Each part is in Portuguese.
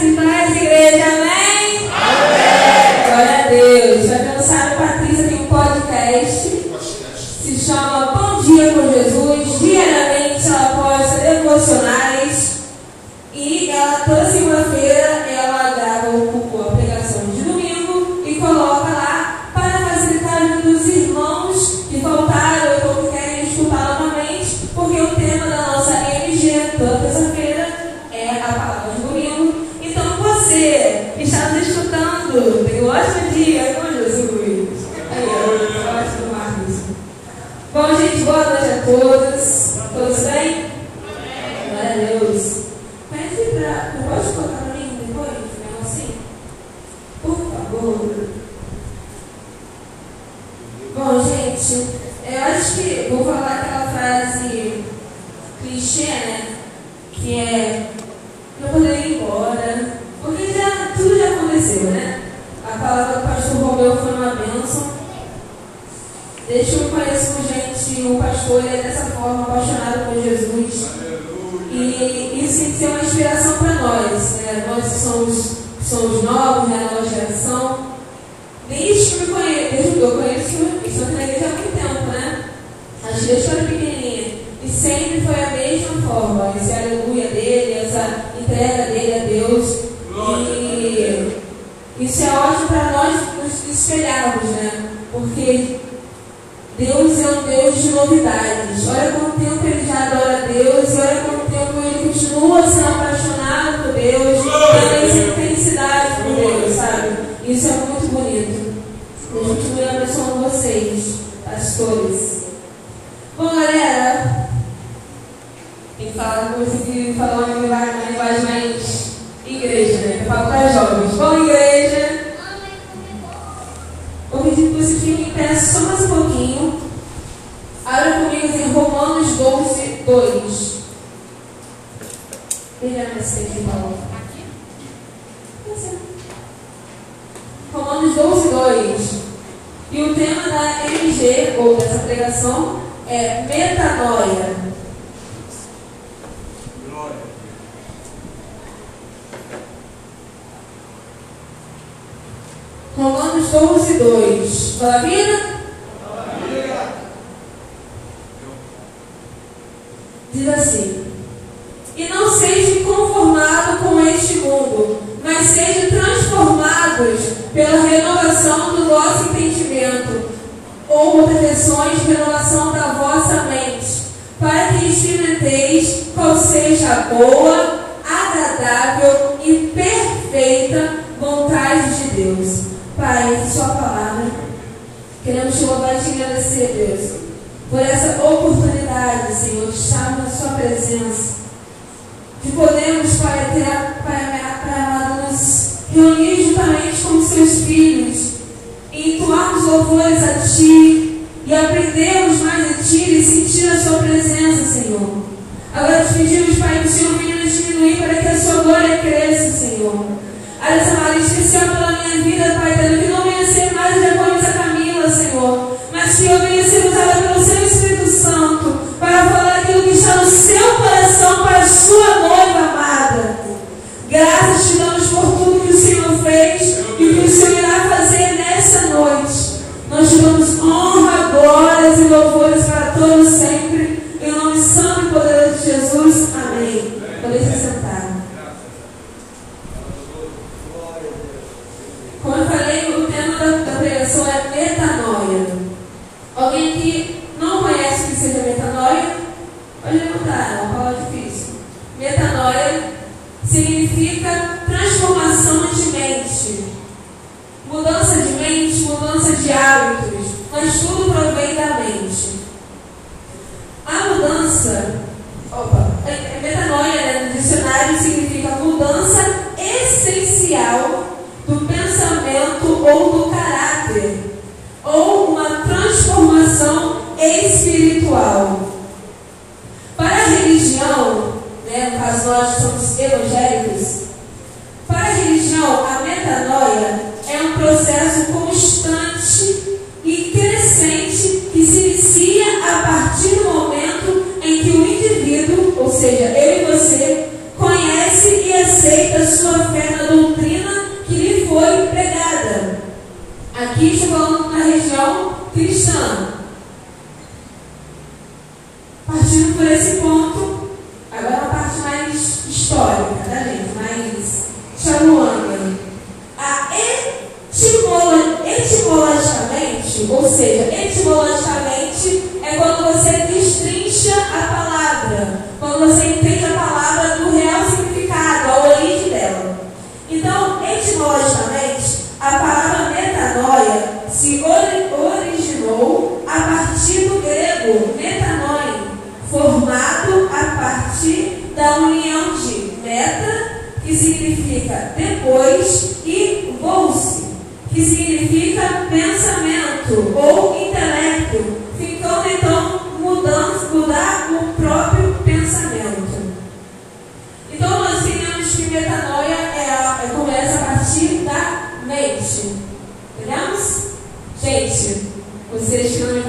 cidade. E isso tem que ser uma inspiração para nós, né? Nós que somos, somos novos, né? nova geração. Desde que eu conheço, desde que eu conheço, Isso na igreja há muito tempo, né? A gente era pequenininha E sempre foi a mesma forma. Esse aleluia dele, essa entrega dele a Deus. E isso é ótimo para nós nos espelharmos, né? Porque Deus é um Deus de novidades. Olha quanto tempo ele já adora a Deus continua sendo apaixonado por Deus, pela intensidade por Deus, sabe? Isso é coração é metanoia. Glória. Romanos 12, 2. Fala, vida? Son Gente, vocês estão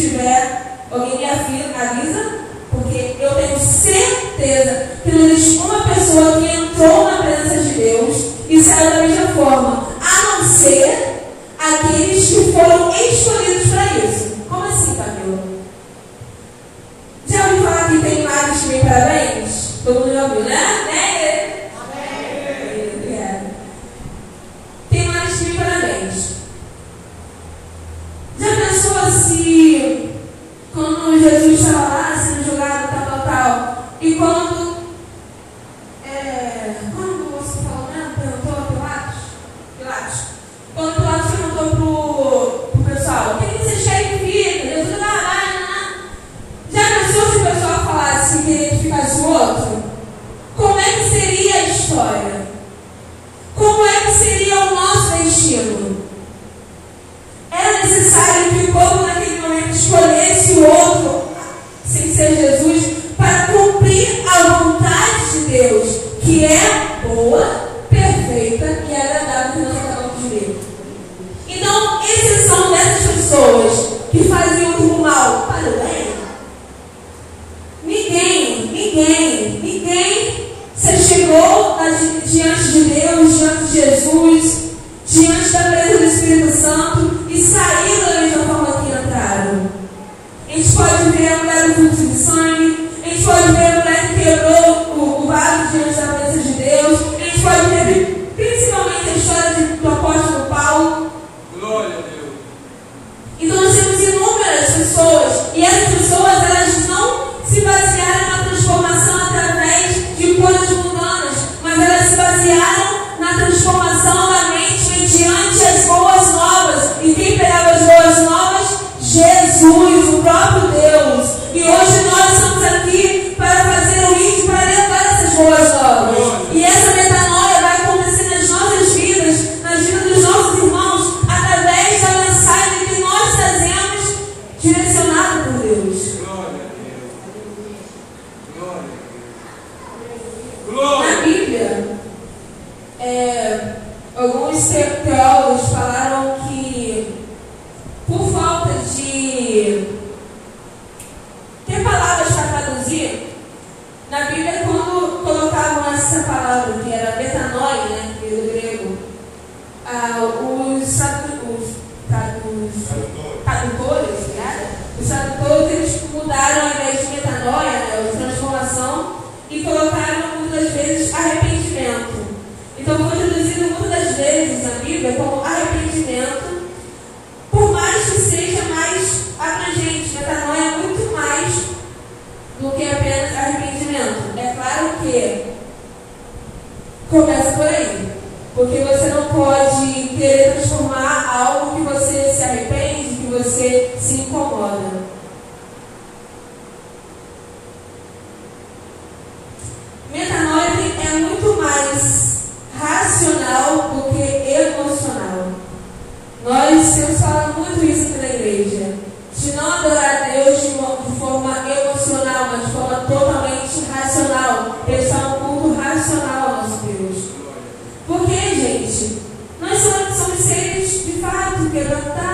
tiver, alguém me avisa, porque eu tenho certeza que não existe uma pessoa que entrou na presença de Deus e saiu da mesma forma, a não ser aqueles que foram escolhidos para isso. Como assim, Camila? Já ouviu falar que tem mais que vêm parabéns? Todo mundo já ouviu, né? né? Jesus estava lá sendo julgado, tal, tal, tal. E quando. É, quando o moço falou, né? Perguntou a Pilatos. Pilatos. Quando Pilatos perguntou para pro pessoal: o que, que vocês querem que fique? Jesus ah, lá, né? já pensou se o pessoal falasse que ele ficasse o outro? Como é que seria a história? Como é que seria o nosso destino? ser Jesus para cumprir a vontade de Deus, que é boa, quebrantar.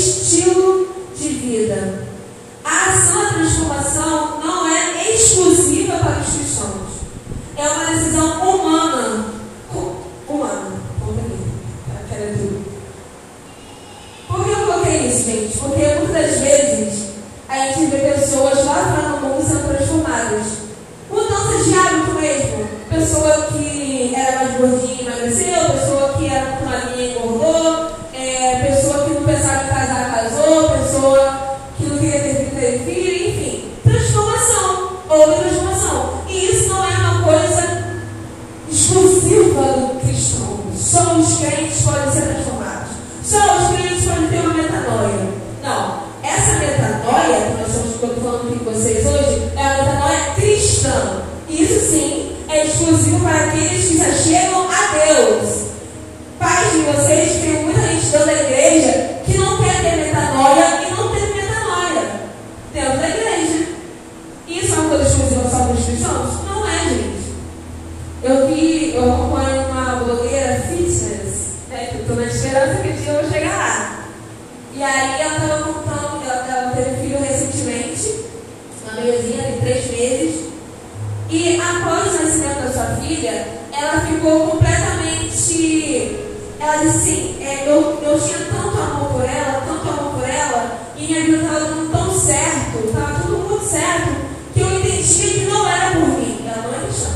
Christ. vamos chegar lá. E aí ela estava contando, ela, ela teve um filho recentemente, uma bebezinha de três meses. E após o nascimento da sua filha, ela ficou completamente. Ela disse assim: é, eu, eu tinha tanto amor por ela, tanto amor por ela, e minha vida estava dando tão certo, estava tudo muito certo, que eu entendia que não era por mim. Ela não é cristã.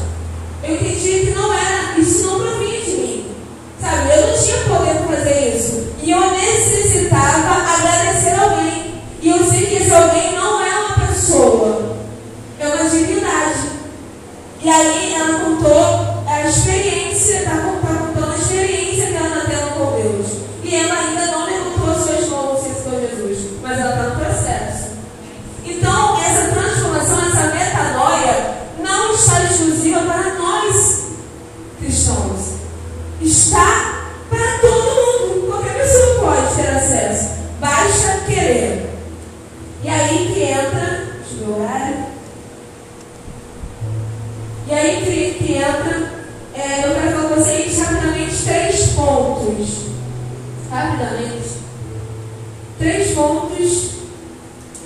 Eu entendia que não era. E aí ela contou pontos, rapidamente, três pontos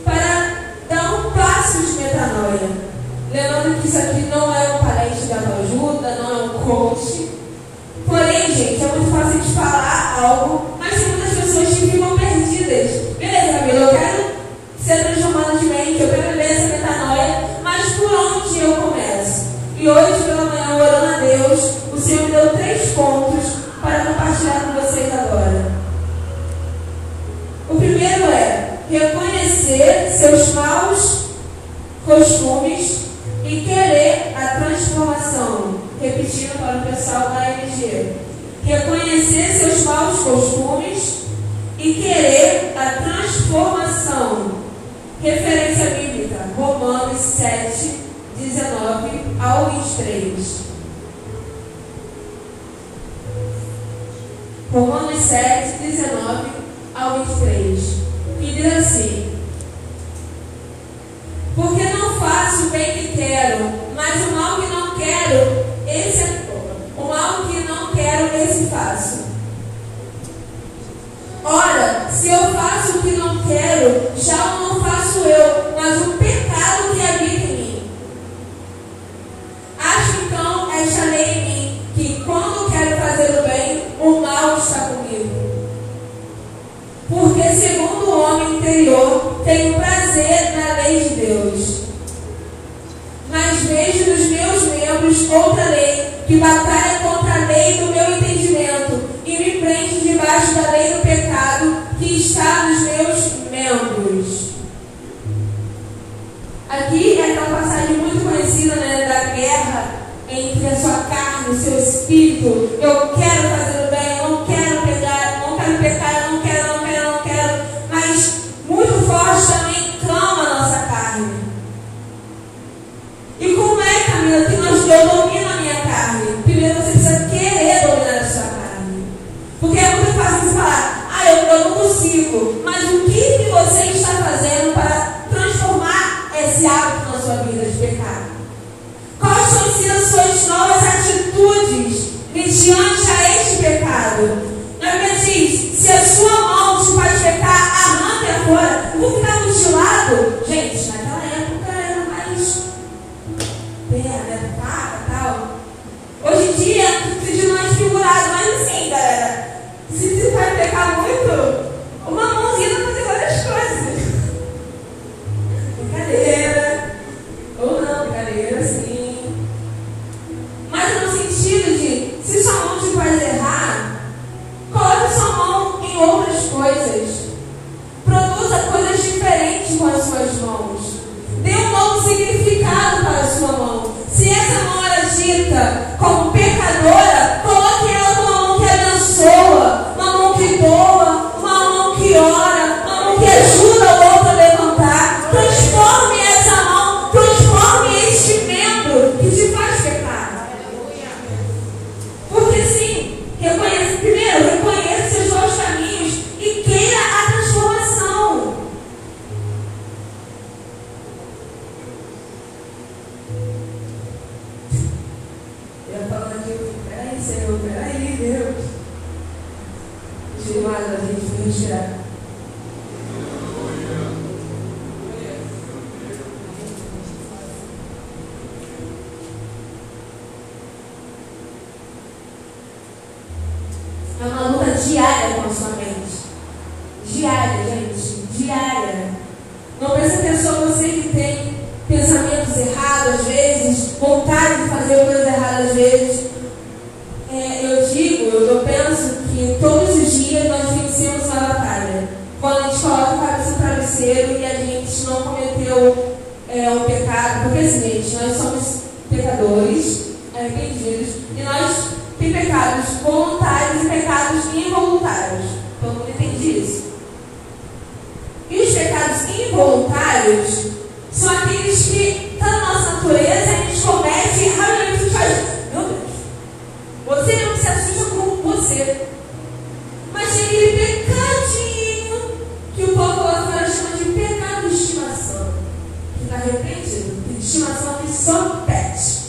para dar um passo de metanoia. Lembrando que isso aqui não é um parente da ajuda, não é um coach. Porém, gente, é muito fácil de falar algo, mas tem muitas pessoas que ficam perdidas. Beleza, Camila, eu quero ser transformada de mente, eu quero viver essa metanoia, mas por onde eu começo? E hoje pela manhã, orando a Deus, o Senhor me deu três pontos seus maus costumes e querer a transformação. Repetindo para o pessoal da MG. Reconhecer seus maus costumes e querer a transformação. Referência bíblica, Romanos 7, 19 ao 23. Romanos 7, 19 ao 23, E diz assim: porque não faço o bem que quero, mas o mal que não quero, esse é o mal que não quero, esse faço. outra lado, gente, né? Senhor, peraí, Deus. Demais a gente não enxerga. Estimação que só pede.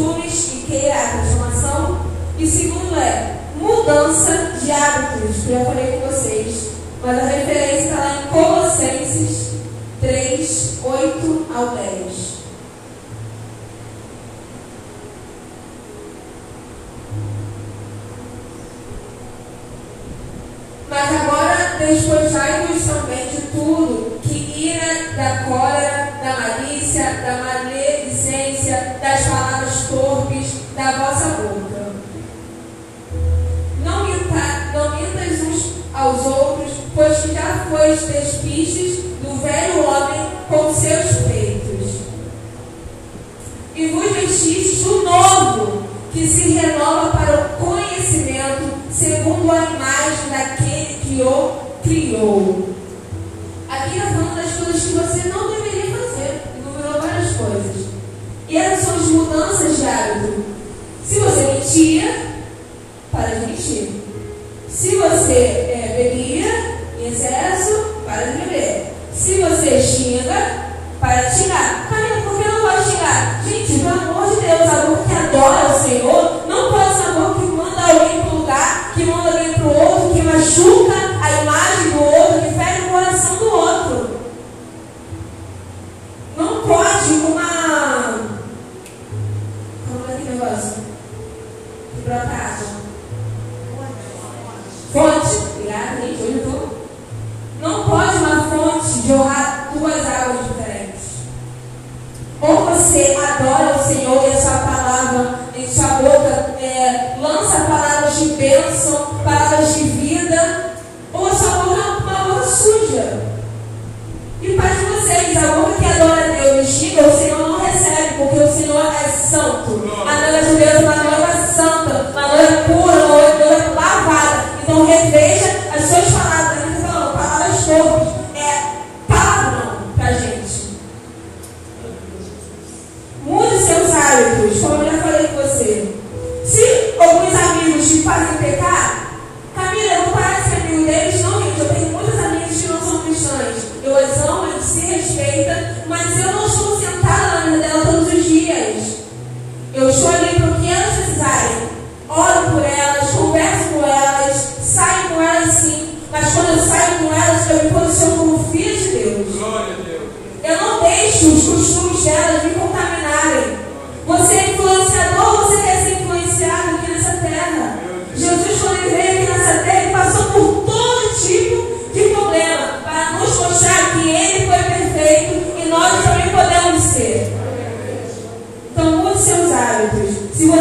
costumes e queira a transformação. E segundo é mudança de hábitos, que eu já falei com vocês. Mas a referência está lá em Colossenses 3, 8 ao 10. Mas agora despojai-vos também de tudo que ira da cólera foi os despistes do velho homem com seus peitos. E vos vestis do novo, que se renova para o conhecimento, segundo a imagem daquele que o criou. Aqui está falando das coisas que você não deveria fazer, enumerou várias coisas. E essas são as mudanças de hábito. Se você mentia, para de mentir. Se você é, bebia em excesso, se você xinga, para de xingar. Eu estou ali o que de sair, oro por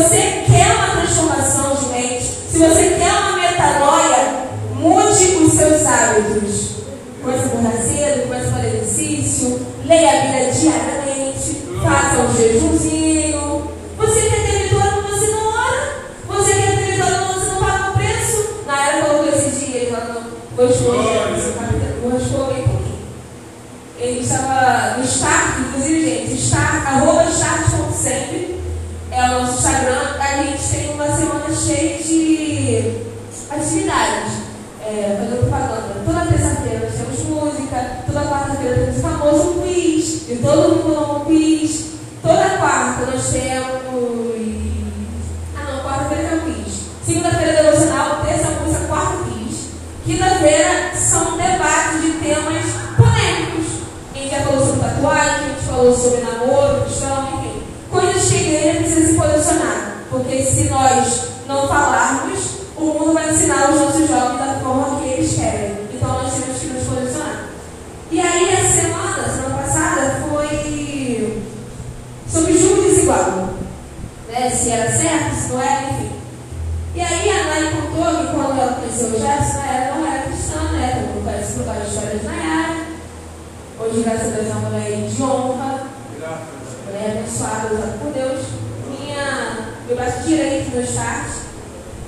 você quer uma transformação de mente, se você quer uma metanoia, mude os seus hábitos. Comece a correr cedo, comece a fazer exercício, leia a Bíblia diariamente o famoso quiz, e todo mundo ama quiz. Toda quarta nós temos. Ah não, quarta-feira é o quiz. Segunda-feira devocional, terça música, quarta quiz. Quinta-feira são debates de temas polêmicos. A gente já falou sobre tatuagem, a gente falou sobre namoro, cristão, enfim. Coisas que a igreja precisa se posicionar. Porque se nós não falarmos, o mundo vai ensinar os nossos jovens da forma que eles querem. Então nós temos que nos posicionar. E aí, a semana, semana passada, foi sobre julgo desigual. Né? Se era certo, se não era, enfim. E aí a Nai contou que quando ela conheceu o Gerson, ela não era cristã, né? Todo mundo conhece por várias histórias de Nayara. Hoje, graças a Deus, é uma mulher de honra, mulher abençoada, usada por Deus. Minha, meu braço direito no start.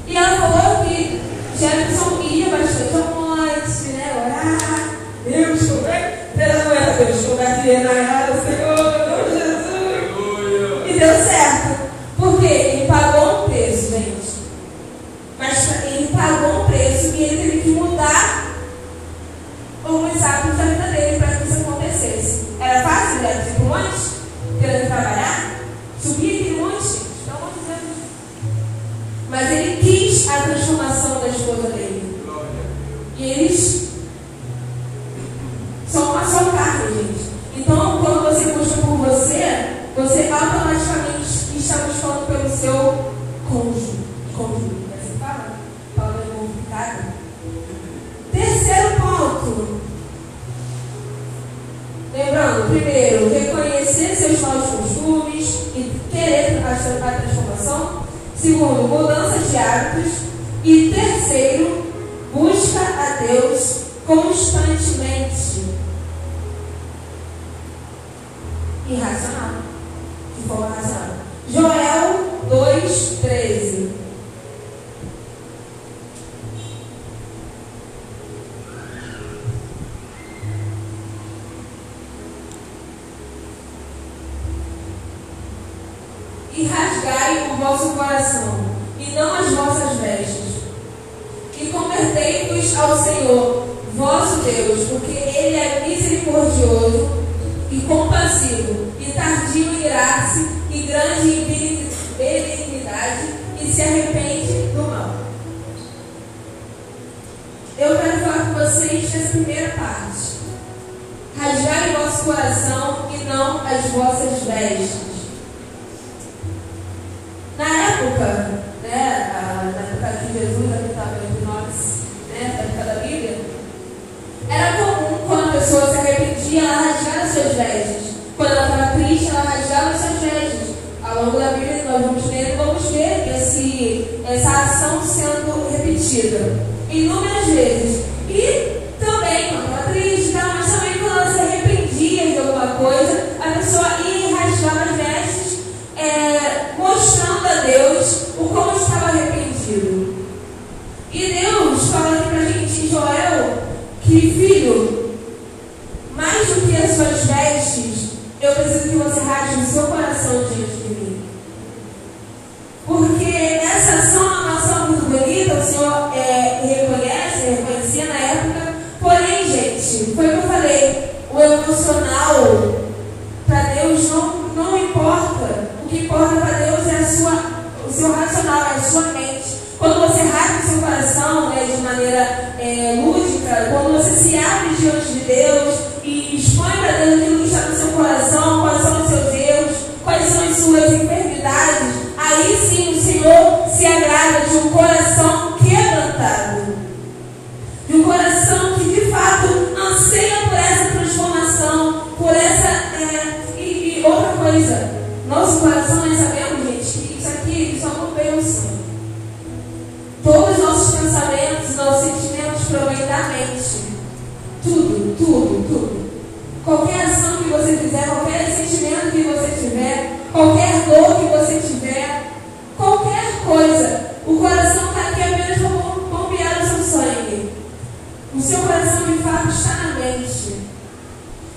E ela falou que Jefferson ia bastante ao monte, né? Orar. Deus, estou bem? Deus, não era Deus, converti Nayara, Senhor, meu Deus, Jesus. E deu certo. Por quê? Ele pagou um preço, gente. Mas ele pagou um preço e ele teve que mudar alguns hábitos da Era fácil, né? Tipo, monte, querendo trabalhar, subir aquele monte, Deus. Mas ele quis a transformação da esposa dele. E eles são uma só carne, gente. Então, quando você busca por você, você automaticamente está buscando pelo seu cônjuge. Cônjuge, é assim que fala? Palavra complicada. Terceiro ponto. Lembrando, primeiro, reconhecer seus maus costumes e querer a a transformação. Segundo, mudanças Senhor, vosso Deus, porque Ele é misericordioso e compassivo, e tardio em irar-se, e grande em benignidade, e se arrepende do mal. Eu quero falar com vocês nessa primeira parte. Rasgai o vosso coração e não as vossas vestes. Na época, né, na época que Jesus habitava entre nós, né, na época da Bíblia, era comum quando a pessoa se arrependia, ela rasgava as suas vestes. Quando ela estava triste, ela rasgava as suas vestes. Ao longo da Bíblia, nós vamos ver, vamos ver esse, essa ação sendo repetida inúmeras vezes. E também, quando ela triste, tá, mas também quando ela se arrependia de alguma coisa, a pessoa ia e rasgava as vestes, é, mostrando a Deus o como estava arrependido. E Deus fala aqui pra gente em Joel que, filho, mais do que as suas vestes, eu preciso que você rasgue o seu coração diante de mim. Porque essa ação uma ação muito bonita, o Senhor é, reconhece, reconhecia na época. Porém, gente, foi o que eu falei, o emocional para Deus não, não importa. O que importa para Deus é a sua, o seu racional, é a sua mente. Quando você rasga o seu coração né, de maneira é, lúdica, quando você se abre diante de Deus e expõe para Deus suas enfermidades, aí sim o Senhor se agrada de um coração quebrantado. De um coração que de fato anseia por essa transformação, por essa. é, e, e outra coisa, nosso coração nós sabemos, gente, que isso aqui só não veio o Senhor. Todos os nossos pensamentos, nossos sentimentos provêm da mente. Tudo, tudo, tudo. Qualquer ação que você fizer, qualquer sentimento que você qualquer dor que você tiver, qualquer coisa, o coração está aqui apenas para bombear o seu sangue. O mente.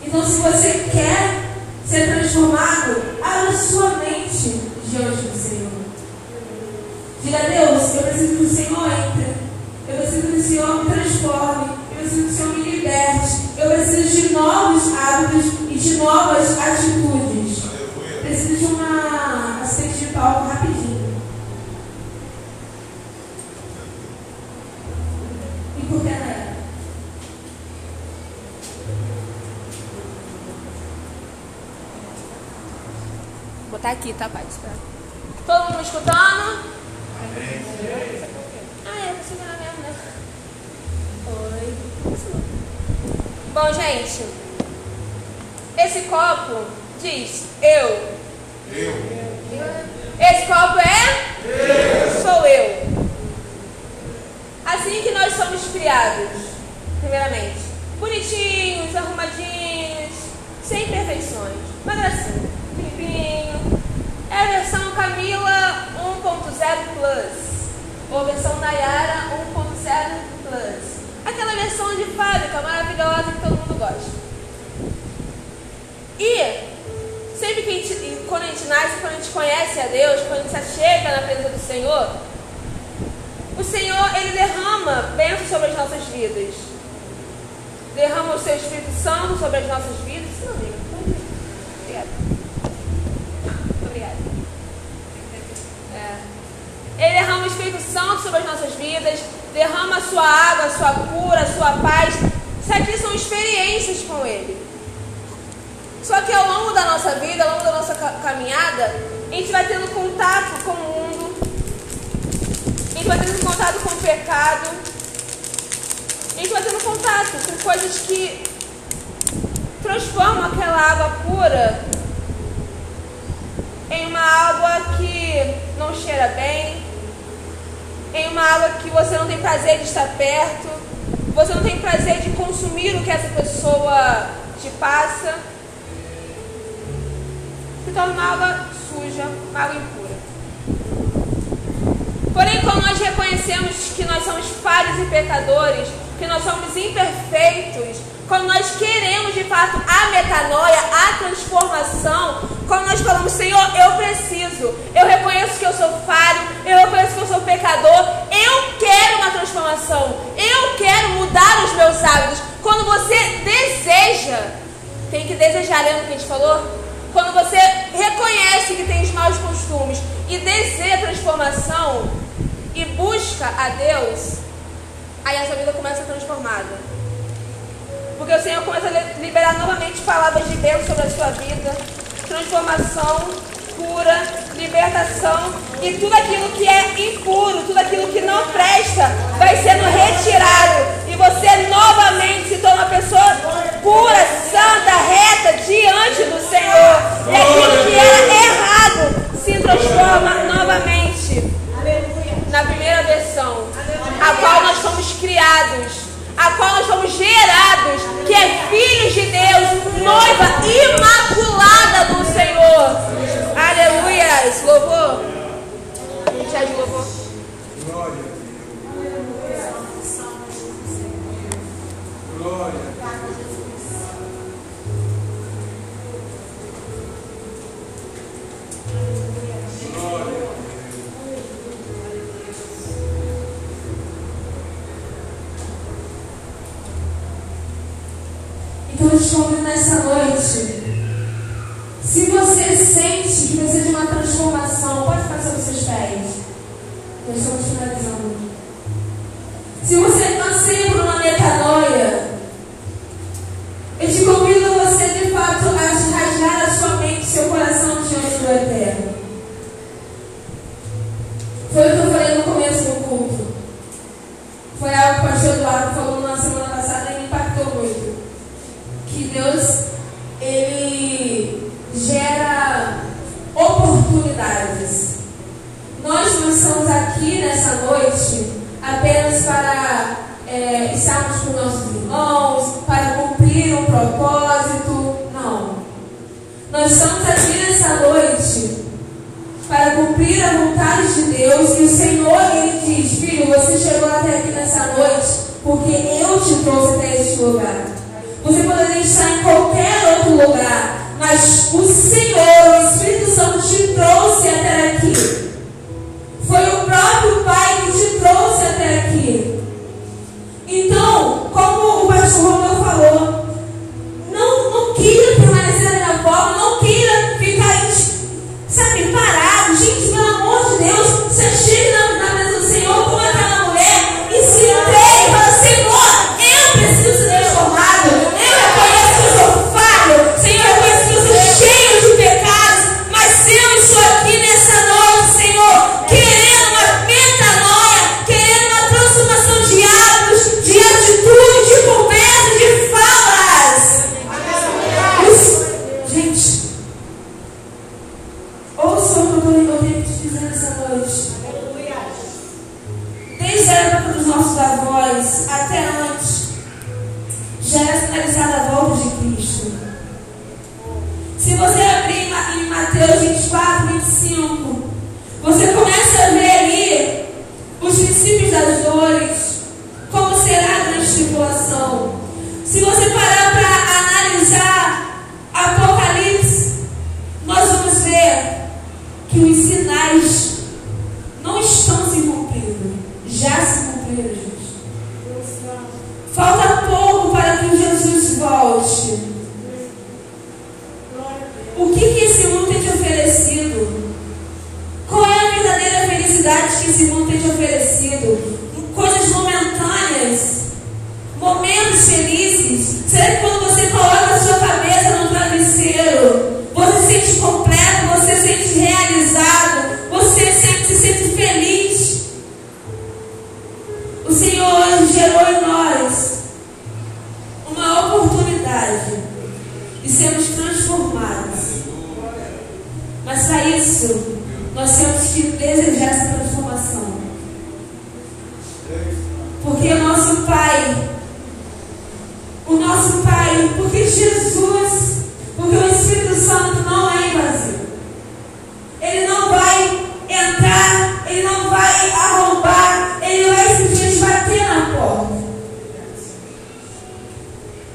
Então, se você quer ser transformado, abra sua mente diante do Senhor. Diga a Deus, eu preciso que o Senhor entre. Eu preciso que o Senhor me transforme. Eu preciso que o Senhor me liberte. Eu preciso de novos hábitos e de novas atitudes. Preciso de uma assistente de palco rapidinho. E por que ela é? Vou botar aqui, tá, pai? Espera. Todo mundo escutando? Ah, é, vou segurar mesmo, né? Oi. Bom, gente, esse copo diz eu. Eu. Esse copo é? Sou eu. Assim que nós somos criados, primeiramente. Bonitinhos, arrumadinhos, sem imperfeições. Mas assim, limpinho. É a versão Camila 1.0 Plus. Ou a versão Nayara 1.0 Plus. Aquela versão de fábrica maravilhosa que todo mundo gosta. E sempre que a gente, quando a gente nasce, quando a gente conhece a Deus, quando a gente chega na presença do Senhor, o Senhor, Ele derrama bênçãos sobre as nossas vidas. Derrama o seu Espírito Santo sobre as nossas vidas. Não, amiga. Obrigada. É. Ele derrama o Espírito Santo sobre as nossas vidas. Derrama a sua água, a sua cura, a sua paz. Isso aqui são experiências com Ele. Só que ao longo da nossa vida, ao longo da nossa caminhada, a gente vai tendo contato com o mundo, a gente vai tendo contato com o pecado, a gente vai tendo contato com coisas que transformam aquela água pura em uma água que não cheira bem, em uma água que você não tem prazer de estar perto, você não tem prazer de consumir o que essa pessoa te passa se torna uma água suja, água impura. Porém, quando nós reconhecemos que nós somos falhos e pecadores, que nós somos imperfeitos, quando nós queremos de fato a metanoia, a transformação, quando nós falamos, Senhor, eu preciso, transformação, cura, libertação e tudo aquilo que é impuro, tudo aquilo que não presta, vai sendo retirado e você novamente se torna uma pessoa pura, santa, reta diante do Senhor. E aquilo que era errado se transforma novamente. Na primeira versão, a qual nós fomos criados a qual nós fomos gerados, que é filhos de Deus, noiva imaculada do Senhor. Aleluia! Louvor. Já de louvor. Convido nessa noite. Se você sente que precisa de uma transformação, pode ficar sobre seus pés. Nós estamos finalizando. mas o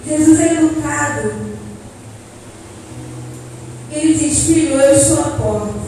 Jesus é educado. Ele diz, filho, eu sou a porta.